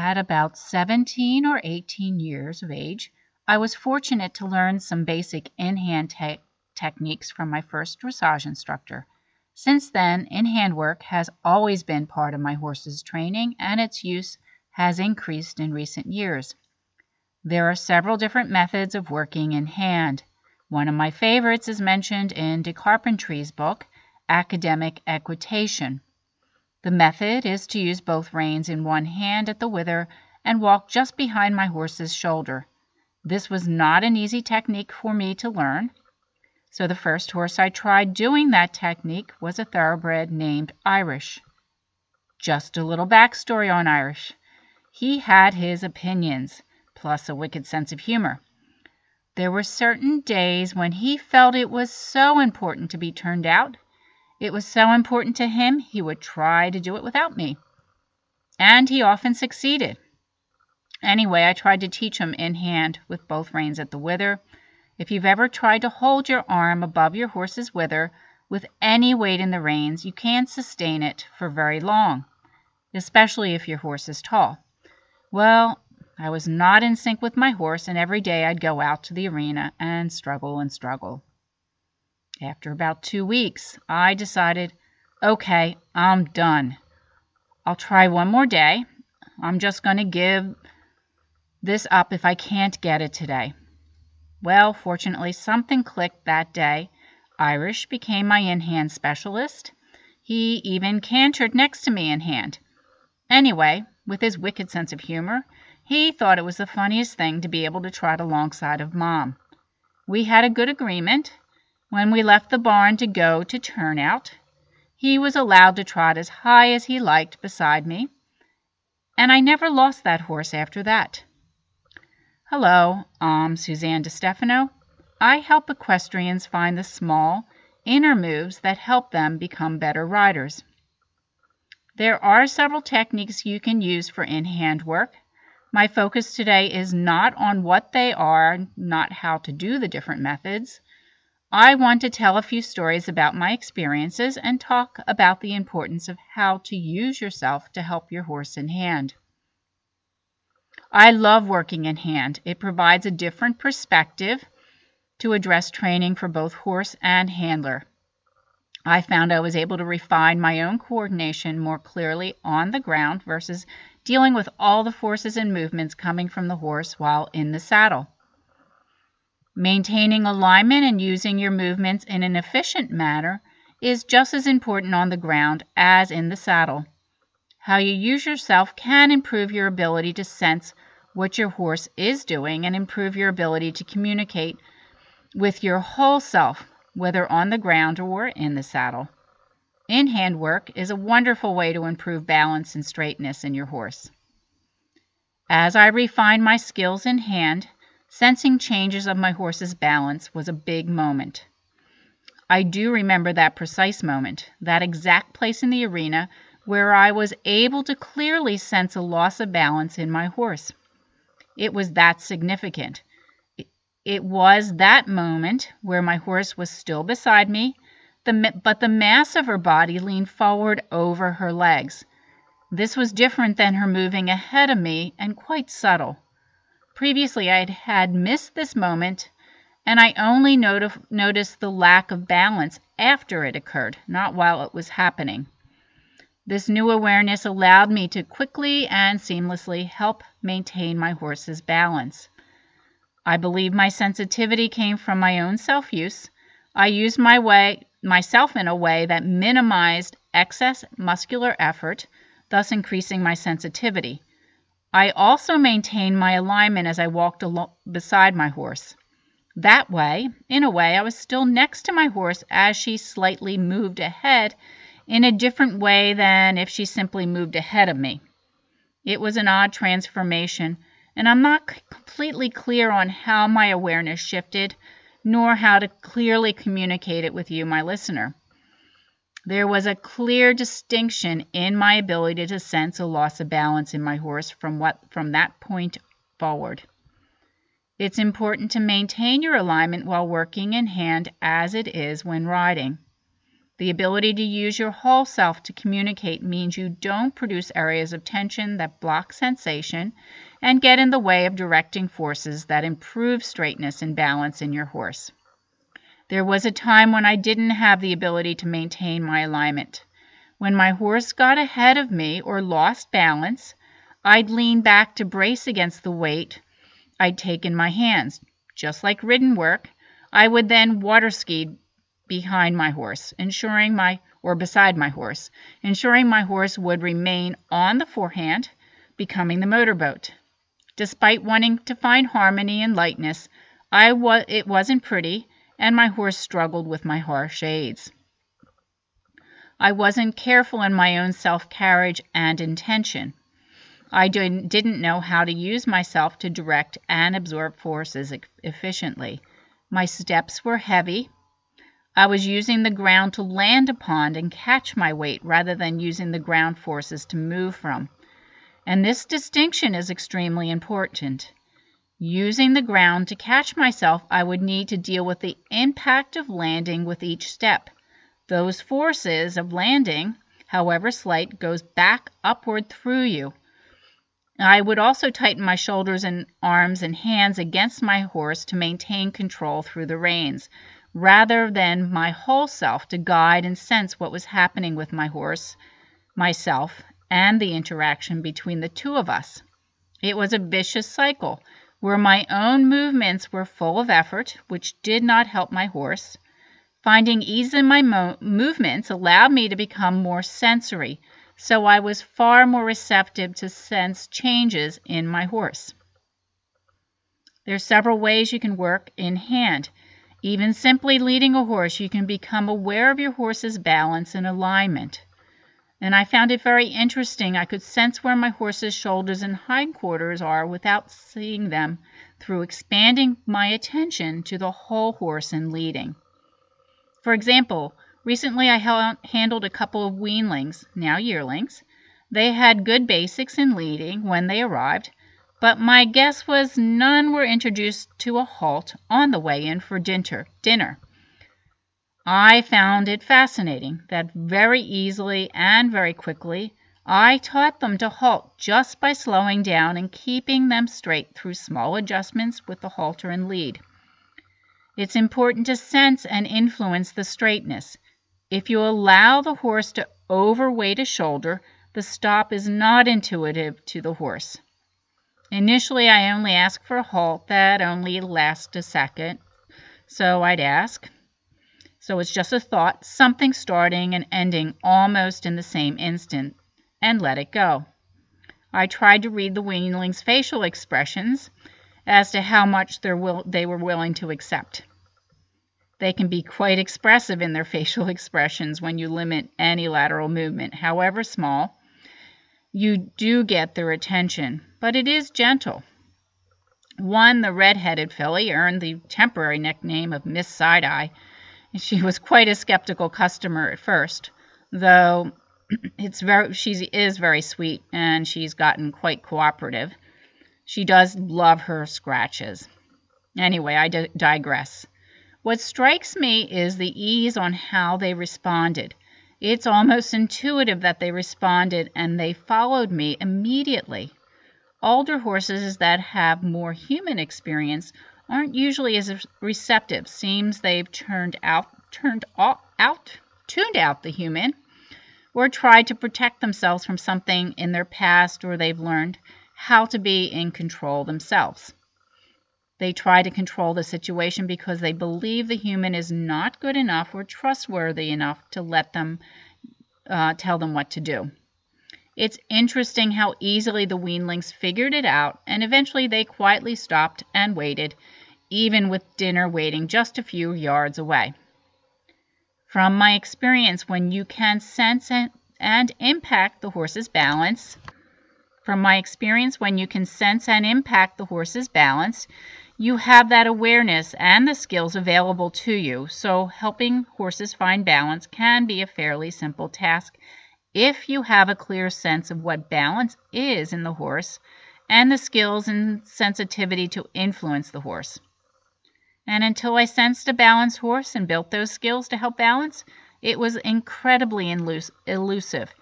At about 17 or 18 years of age, I was fortunate to learn some basic in hand te- techniques from my first dressage instructor. Since then, in hand work has always been part of my horse's training and its use has increased in recent years. There are several different methods of working in hand. One of my favorites is mentioned in Decarpentry's book, Academic Equitation. The method is to use both reins in one hand at the wither and walk just behind my horse's shoulder. This was not an easy technique for me to learn. So the first horse I tried doing that technique was a thoroughbred named Irish. Just a little backstory on Irish. He had his opinions, plus a wicked sense of humor. There were certain days when he felt it was so important to be turned out. It was so important to him he would try to do it without me. And he often succeeded. Anyway, I tried to teach him in hand with both reins at the wither. If you've ever tried to hold your arm above your horse's wither with any weight in the reins, you can't sustain it for very long, especially if your horse is tall. Well, I was not in sync with my horse, and every day I'd go out to the arena and struggle and struggle. After about two weeks, I decided, okay, I'm done. I'll try one more day. I'm just going to give this up if I can't get it today. Well, fortunately, something clicked that day. Irish became my in hand specialist. He even cantered next to me in hand. Anyway, with his wicked sense of humor, he thought it was the funniest thing to be able to trot alongside of Mom. We had a good agreement. When we left the barn to go to turnout, he was allowed to trot as high as he liked beside me, and I never lost that horse after that. Hello, I'm Suzanne DeStefano. I help equestrians find the small, inner moves that help them become better riders. There are several techniques you can use for in hand work. My focus today is not on what they are, not how to do the different methods. I want to tell a few stories about my experiences and talk about the importance of how to use yourself to help your horse in hand. I love working in hand. It provides a different perspective to address training for both horse and handler. I found I was able to refine my own coordination more clearly on the ground versus dealing with all the forces and movements coming from the horse while in the saddle. Maintaining alignment and using your movements in an efficient manner is just as important on the ground as in the saddle. How you use yourself can improve your ability to sense what your horse is doing and improve your ability to communicate with your whole self whether on the ground or in the saddle. In hand work is a wonderful way to improve balance and straightness in your horse. As I refined my skills in hand, sensing changes of my horse's balance was a big moment. I do remember that precise moment, that exact place in the arena where I was able to clearly sense a loss of balance in my horse. It was that significant. It was that moment where my horse was still beside me, but the mass of her body leaned forward over her legs. This was different than her moving ahead of me and quite subtle. Previously, I had missed this moment, and I only not- noticed the lack of balance after it occurred, not while it was happening. This new awareness allowed me to quickly and seamlessly help maintain my horse's balance. I believe my sensitivity came from my own self use. I used my way, myself in a way that minimized excess muscular effort, thus increasing my sensitivity. I also maintained my alignment as I walked al- beside my horse. That way, in a way, I was still next to my horse as she slightly moved ahead in a different way than if she simply moved ahead of me. It was an odd transformation, and I'm not completely clear on how my awareness shifted, nor how to clearly communicate it with you, my listener. There was a clear distinction in my ability to sense a loss of balance in my horse from what from that point forward. It's important to maintain your alignment while working in hand as it is when riding. The ability to use your whole self to communicate means you don't produce areas of tension that block sensation and get in the way of directing forces that improve straightness and balance in your horse. There was a time when I didn't have the ability to maintain my alignment. When my horse got ahead of me or lost balance, I'd lean back to brace against the weight I'd take in my hands. Just like ridden work, I would then water ski behind my horse, ensuring my or beside my horse, ensuring my horse would remain on the forehand, becoming the motorboat. Despite wanting to find harmony and lightness, I was it wasn't pretty, and my horse struggled with my harsh aids. I wasn't careful in my own self carriage and intention. I didn't know how to use myself to direct and absorb forces efficiently. My steps were heavy. I was using the ground to land upon and catch my weight rather than using the ground forces to move from. And this distinction is extremely important. Using the ground to catch myself, I would need to deal with the impact of landing with each step. Those forces of landing, however slight, goes back upward through you. I would also tighten my shoulders and arms and hands against my horse to maintain control through the reins, rather than my whole self to guide and sense what was happening with my horse, myself, and the interaction between the two of us. It was a vicious cycle where my own movements were full of effort, which did not help my horse. Finding ease in my mo- movements allowed me to become more sensory, so I was far more receptive to sense changes in my horse. There are several ways you can work in hand. Even simply leading a horse, you can become aware of your horse's balance and alignment. And I found it very interesting. I could sense where my horse's shoulders and hindquarters are without seeing them through expanding my attention to the whole horse in leading. For example, Recently, I handled a couple of weanlings, now yearlings. They had good basics in leading when they arrived, but my guess was none were introduced to a halt on the way in for dinner. dinner. I found it fascinating that very easily and very quickly I taught them to halt just by slowing down and keeping them straight through small adjustments with the halter and lead. It's important to sense and influence the straightness. If you allow the horse to overweight a shoulder, the stop is not intuitive to the horse. Initially, I only asked for a halt that only lasts a second, so I'd ask. So it's just a thought, something starting and ending almost in the same instant, and let it go. I tried to read the weanling's facial expressions as to how much will, they were willing to accept. They can be quite expressive in their facial expressions when you limit any lateral movement, however small. You do get their attention, but it is gentle. One, the red-headed filly, earned the temporary nickname of Miss Side-Eye. She was quite a skeptical customer at first, though it's very she is very sweet and she's gotten quite cooperative. She does love her scratches. Anyway, I digress. What strikes me is the ease on how they responded. It's almost intuitive that they responded and they followed me immediately. Older horses that have more human experience aren't usually as receptive. Seems they've turned out turned out tuned out the human or tried to protect themselves from something in their past or they've learned how to be in control themselves. They try to control the situation because they believe the human is not good enough or trustworthy enough to let them uh, tell them what to do. It's interesting how easily the weanlings figured it out, and eventually they quietly stopped and waited, even with dinner waiting just a few yards away. From my experience, when you can sense and impact the horse's balance, from my experience, when you can sense and impact the horse's balance, you have that awareness and the skills available to you, so helping horses find balance can be a fairly simple task if you have a clear sense of what balance is in the horse and the skills and sensitivity to influence the horse. And until I sensed a balanced horse and built those skills to help balance, It was incredibly elusive.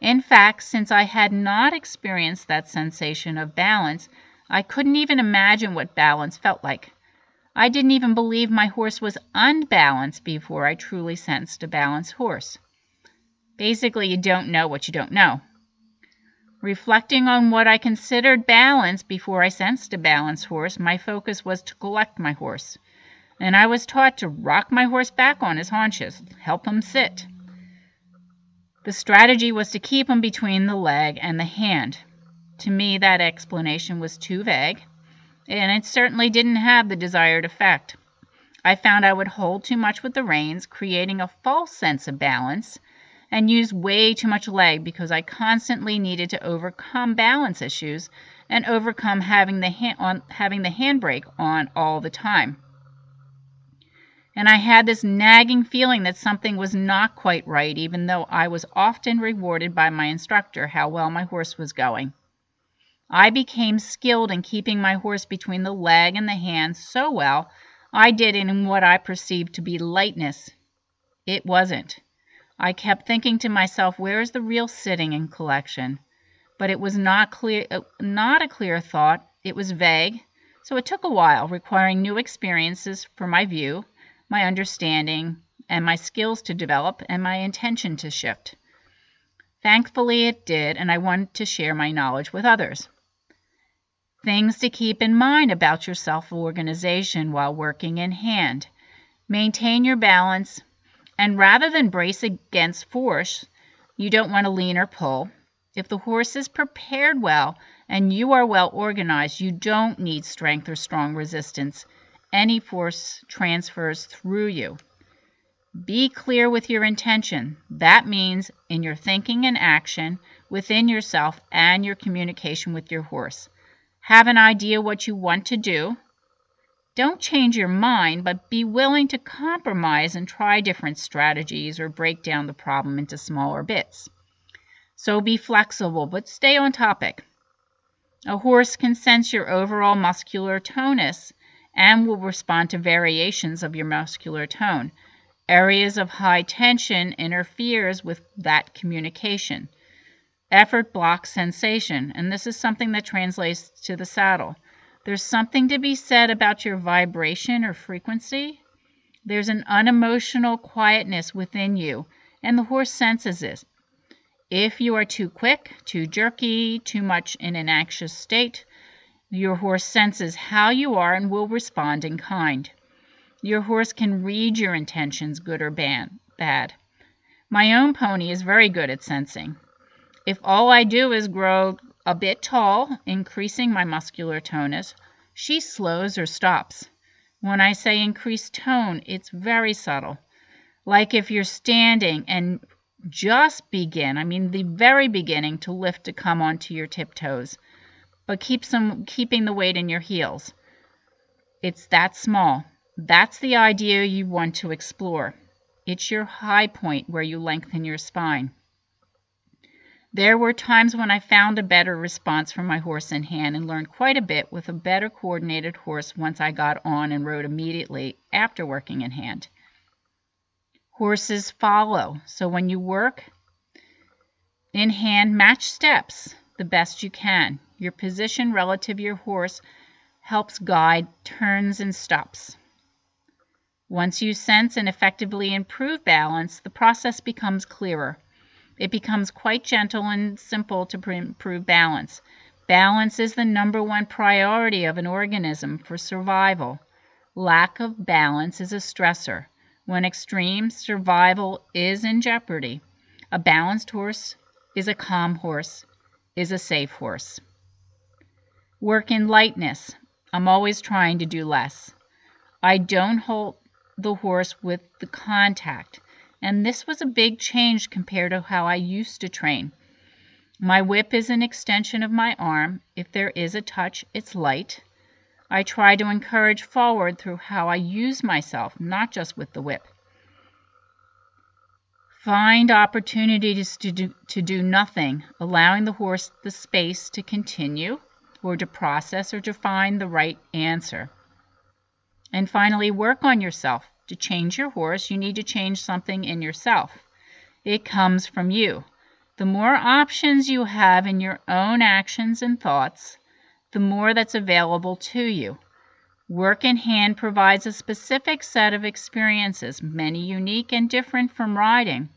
In fact, since I had not experienced that sensation of balance, I couldn't even imagine what balance felt like. I didn't even believe my horse was unbalanced before I truly sensed a balanced horse. Basically, you don't know what you don't know. Reflecting on what I considered balance before I sensed a balanced horse, my focus was to collect my horse and I was taught to rock my horse back on his haunches, help him sit. The strategy was to keep him between the leg and the hand. To me, that explanation was too vague, and it certainly didn't have the desired effect. I found I would hold too much with the reins, creating a false sense of balance, and use way too much leg because I constantly needed to overcome balance issues and overcome having the hand on having the handbrake on all the time and I had this nagging feeling that something was not quite right, even though I was often rewarded by my instructor how well my horse was going. I became skilled in keeping my horse between the leg and the hand so well I did in what I perceived to be lightness. It wasn't. I kept thinking to myself, where is the real sitting in collection? But it was not clear, uh, not a clear thought. It was vague, so it took a while, requiring new experiences for my view my understanding, and my skills to develop and my intention to shift. Thankfully, it did, and I wanted to share my knowledge with others. Things to keep in mind about your self organization while working in hand. Maintain your balance, and rather than brace against force, you don't want to lean or pull. If the horse is prepared well and you are well organized, you don't need strength or strong resistance any force transfers through you. Be clear with your intention. That means in your thinking and action within yourself and your communication with your horse. Have an idea what you want to do. Don't change your mind, but be willing to compromise and try different strategies or break down the problem into smaller bits. So be flexible, but stay on topic. A horse can sense your overall muscular tonus and will respond to variations of your muscular tone. Areas of high tension interferes with that communication. Effort blocks sensation, and this is something that translates to the saddle. There's something to be said about your vibration or frequency. There's an unemotional quietness within you, and the horse senses it. If you are too quick, too jerky, too much in an anxious state, your horse senses how you are and will respond in kind. Your horse can read your intentions, good or bad. My own pony is very good at sensing. If all I do is grow a bit tall, increasing my muscular tonus, she slows or stops. When I say increase tone, it's very subtle. Like if you're standing and just begin, I mean the very beginning, to lift to come onto your tiptoes but keep some keeping the weight in your heels. It's that small. That's the idea you want to explore. It's your high point where you lengthen your spine. There were times when I found a better response from my horse in hand and learned quite a bit with a better coordinated horse once I got on and rode immediately after working in hand. Horses follow, so when you work in hand, match steps the best you can. Your position relative to your horse helps guide turns and stops. Once you sense and effectively improve balance, the process becomes clearer. It becomes quite gentle and simple to improve balance. Balance is the number one priority of an organism for survival. Lack of balance is a stressor. When extreme, survival is in jeopardy. A balanced horse is a calm horse, is a safe horse. Work in lightness. I'm always trying to do less. I don't hold the horse with the contact, and this was a big change compared to how I used to train. My whip is an extension of my arm. If there is a touch, it's light. I try to encourage forward through how I use myself, not just with the whip. Find opportunities to do, to do nothing, allowing the horse the space to continue or to process or to find the right answer. And finally, work on yourself. To change your horse, you need to change something in yourself. It comes from you. The more options you have in your own actions and thoughts, the more that's available to you. Work in hand provides a specific set of experiences, many unique and different from riding.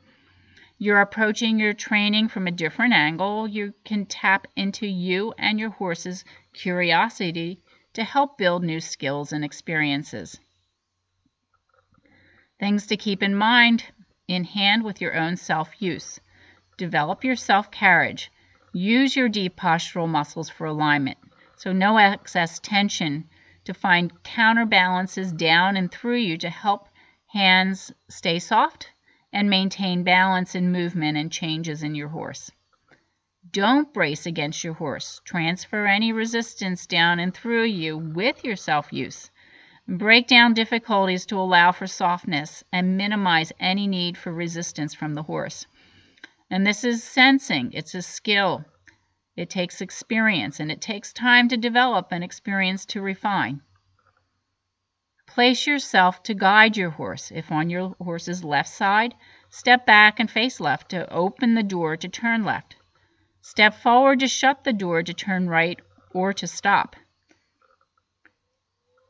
You're approaching your training from a different angle. You can tap into you and your horse's curiosity to help build new skills and experiences. Things to keep in mind in hand with your own self use. Develop your self carriage. Use your deep postural muscles for alignment, so no excess tension to find counterbalances down and through you to help hands stay soft and maintain balance in movement and changes in your horse. Don't brace against your horse. Transfer any resistance down and through you with your self use. Break down difficulties to allow for softness and minimize any need for resistance from the horse. And this is sensing, it's a skill. It takes experience and it takes time to develop and experience to refine. Place yourself to guide your horse. If on your horse's left side, step back and face left to open the door to turn left. Step forward to shut the door to turn right or to stop.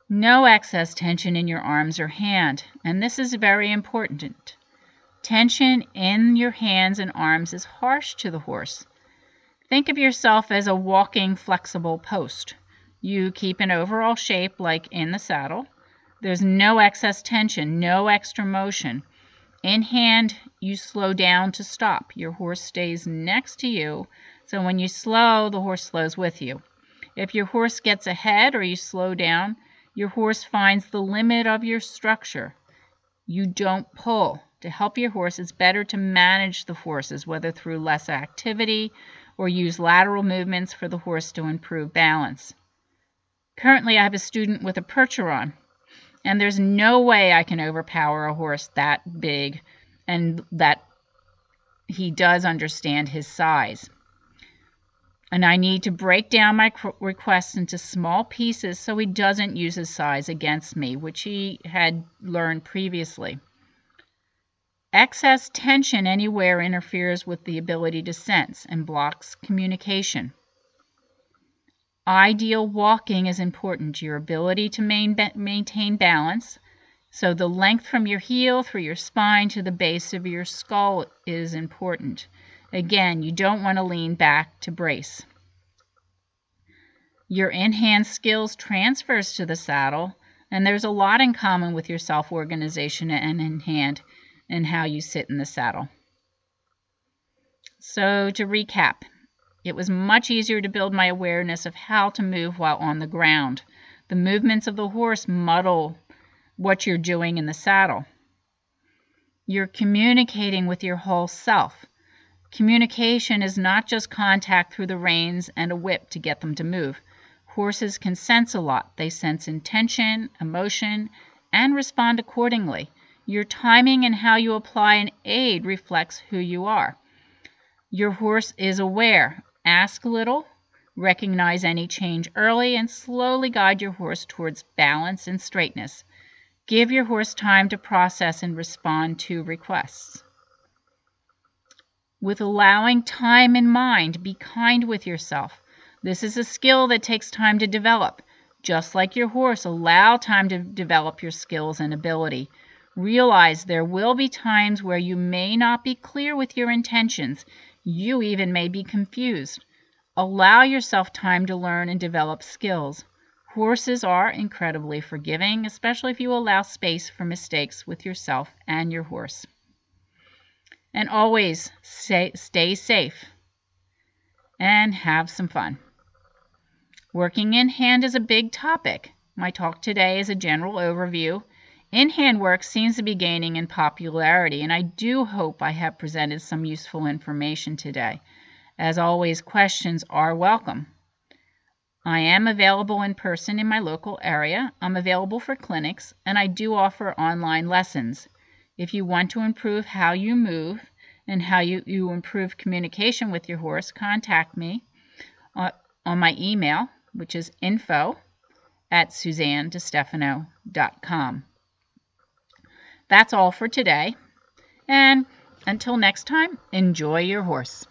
No excess tension in your arms or hand, and this is very important. Tension in your hands and arms is harsh to the horse. Think of yourself as a walking flexible post. You keep an overall shape like in the saddle. There's no excess tension, no extra motion. In hand, you slow down to stop. Your horse stays next to you, so when you slow, the horse slows with you. If your horse gets ahead or you slow down, your horse finds the limit of your structure. You don't pull. To help your horse, it's better to manage the forces, whether through less activity or use lateral movements for the horse to improve balance. Currently, I have a student with a percheron and there's no way I can overpower a horse that big and that he does understand his size. And I need to break down my requests into small pieces so he doesn't use his size against me, which he had learned previously. Excess tension anywhere interferes with the ability to sense and blocks communication. Ideal walking is important. to Your ability to main, maintain balance. So the length from your heel through your spine to the base of your skull is important. Again, you don't want to lean back to brace. Your in-hand skills transfers to the saddle, and there's a lot in common with your self-organization and in-hand and how you sit in the saddle. So to recap, it was much easier to build my awareness of how to move while on the ground. The movements of the horse muddle what you're doing in the saddle. You're communicating with your whole self. Communication is not just contact through the reins and a whip to get them to move. Horses can sense a lot. They sense intention, emotion, and respond accordingly. Your timing and how you apply an aid reflects who you are. Your horse is aware Ask little, recognize any change early, and slowly guide your horse towards balance and straightness. Give your horse time to process and respond to requests. With allowing time in mind, be kind with yourself. This is a skill that takes time to develop. Just like your horse, allow time to develop your skills and ability. Realize there will be times where you may not be clear with your intentions you even may be confused. Allow yourself time to learn and develop skills. Horses are incredibly forgiving, especially if you allow space for mistakes with yourself and your horse. And always stay, stay safe and have some fun. Working in hand is a big topic. My talk today is a general overview in-hand work seems to be gaining in popularity, and I do hope I have presented some useful information today. As always, questions are welcome. I am available in person in my local area. I'm available for clinics, and I do offer online lessons. If you want to improve how you move and how you, you improve communication with your horse, contact me on, on my email, which is info at suzannedestefano.com. that's all for today. And until next time, enjoy your horse.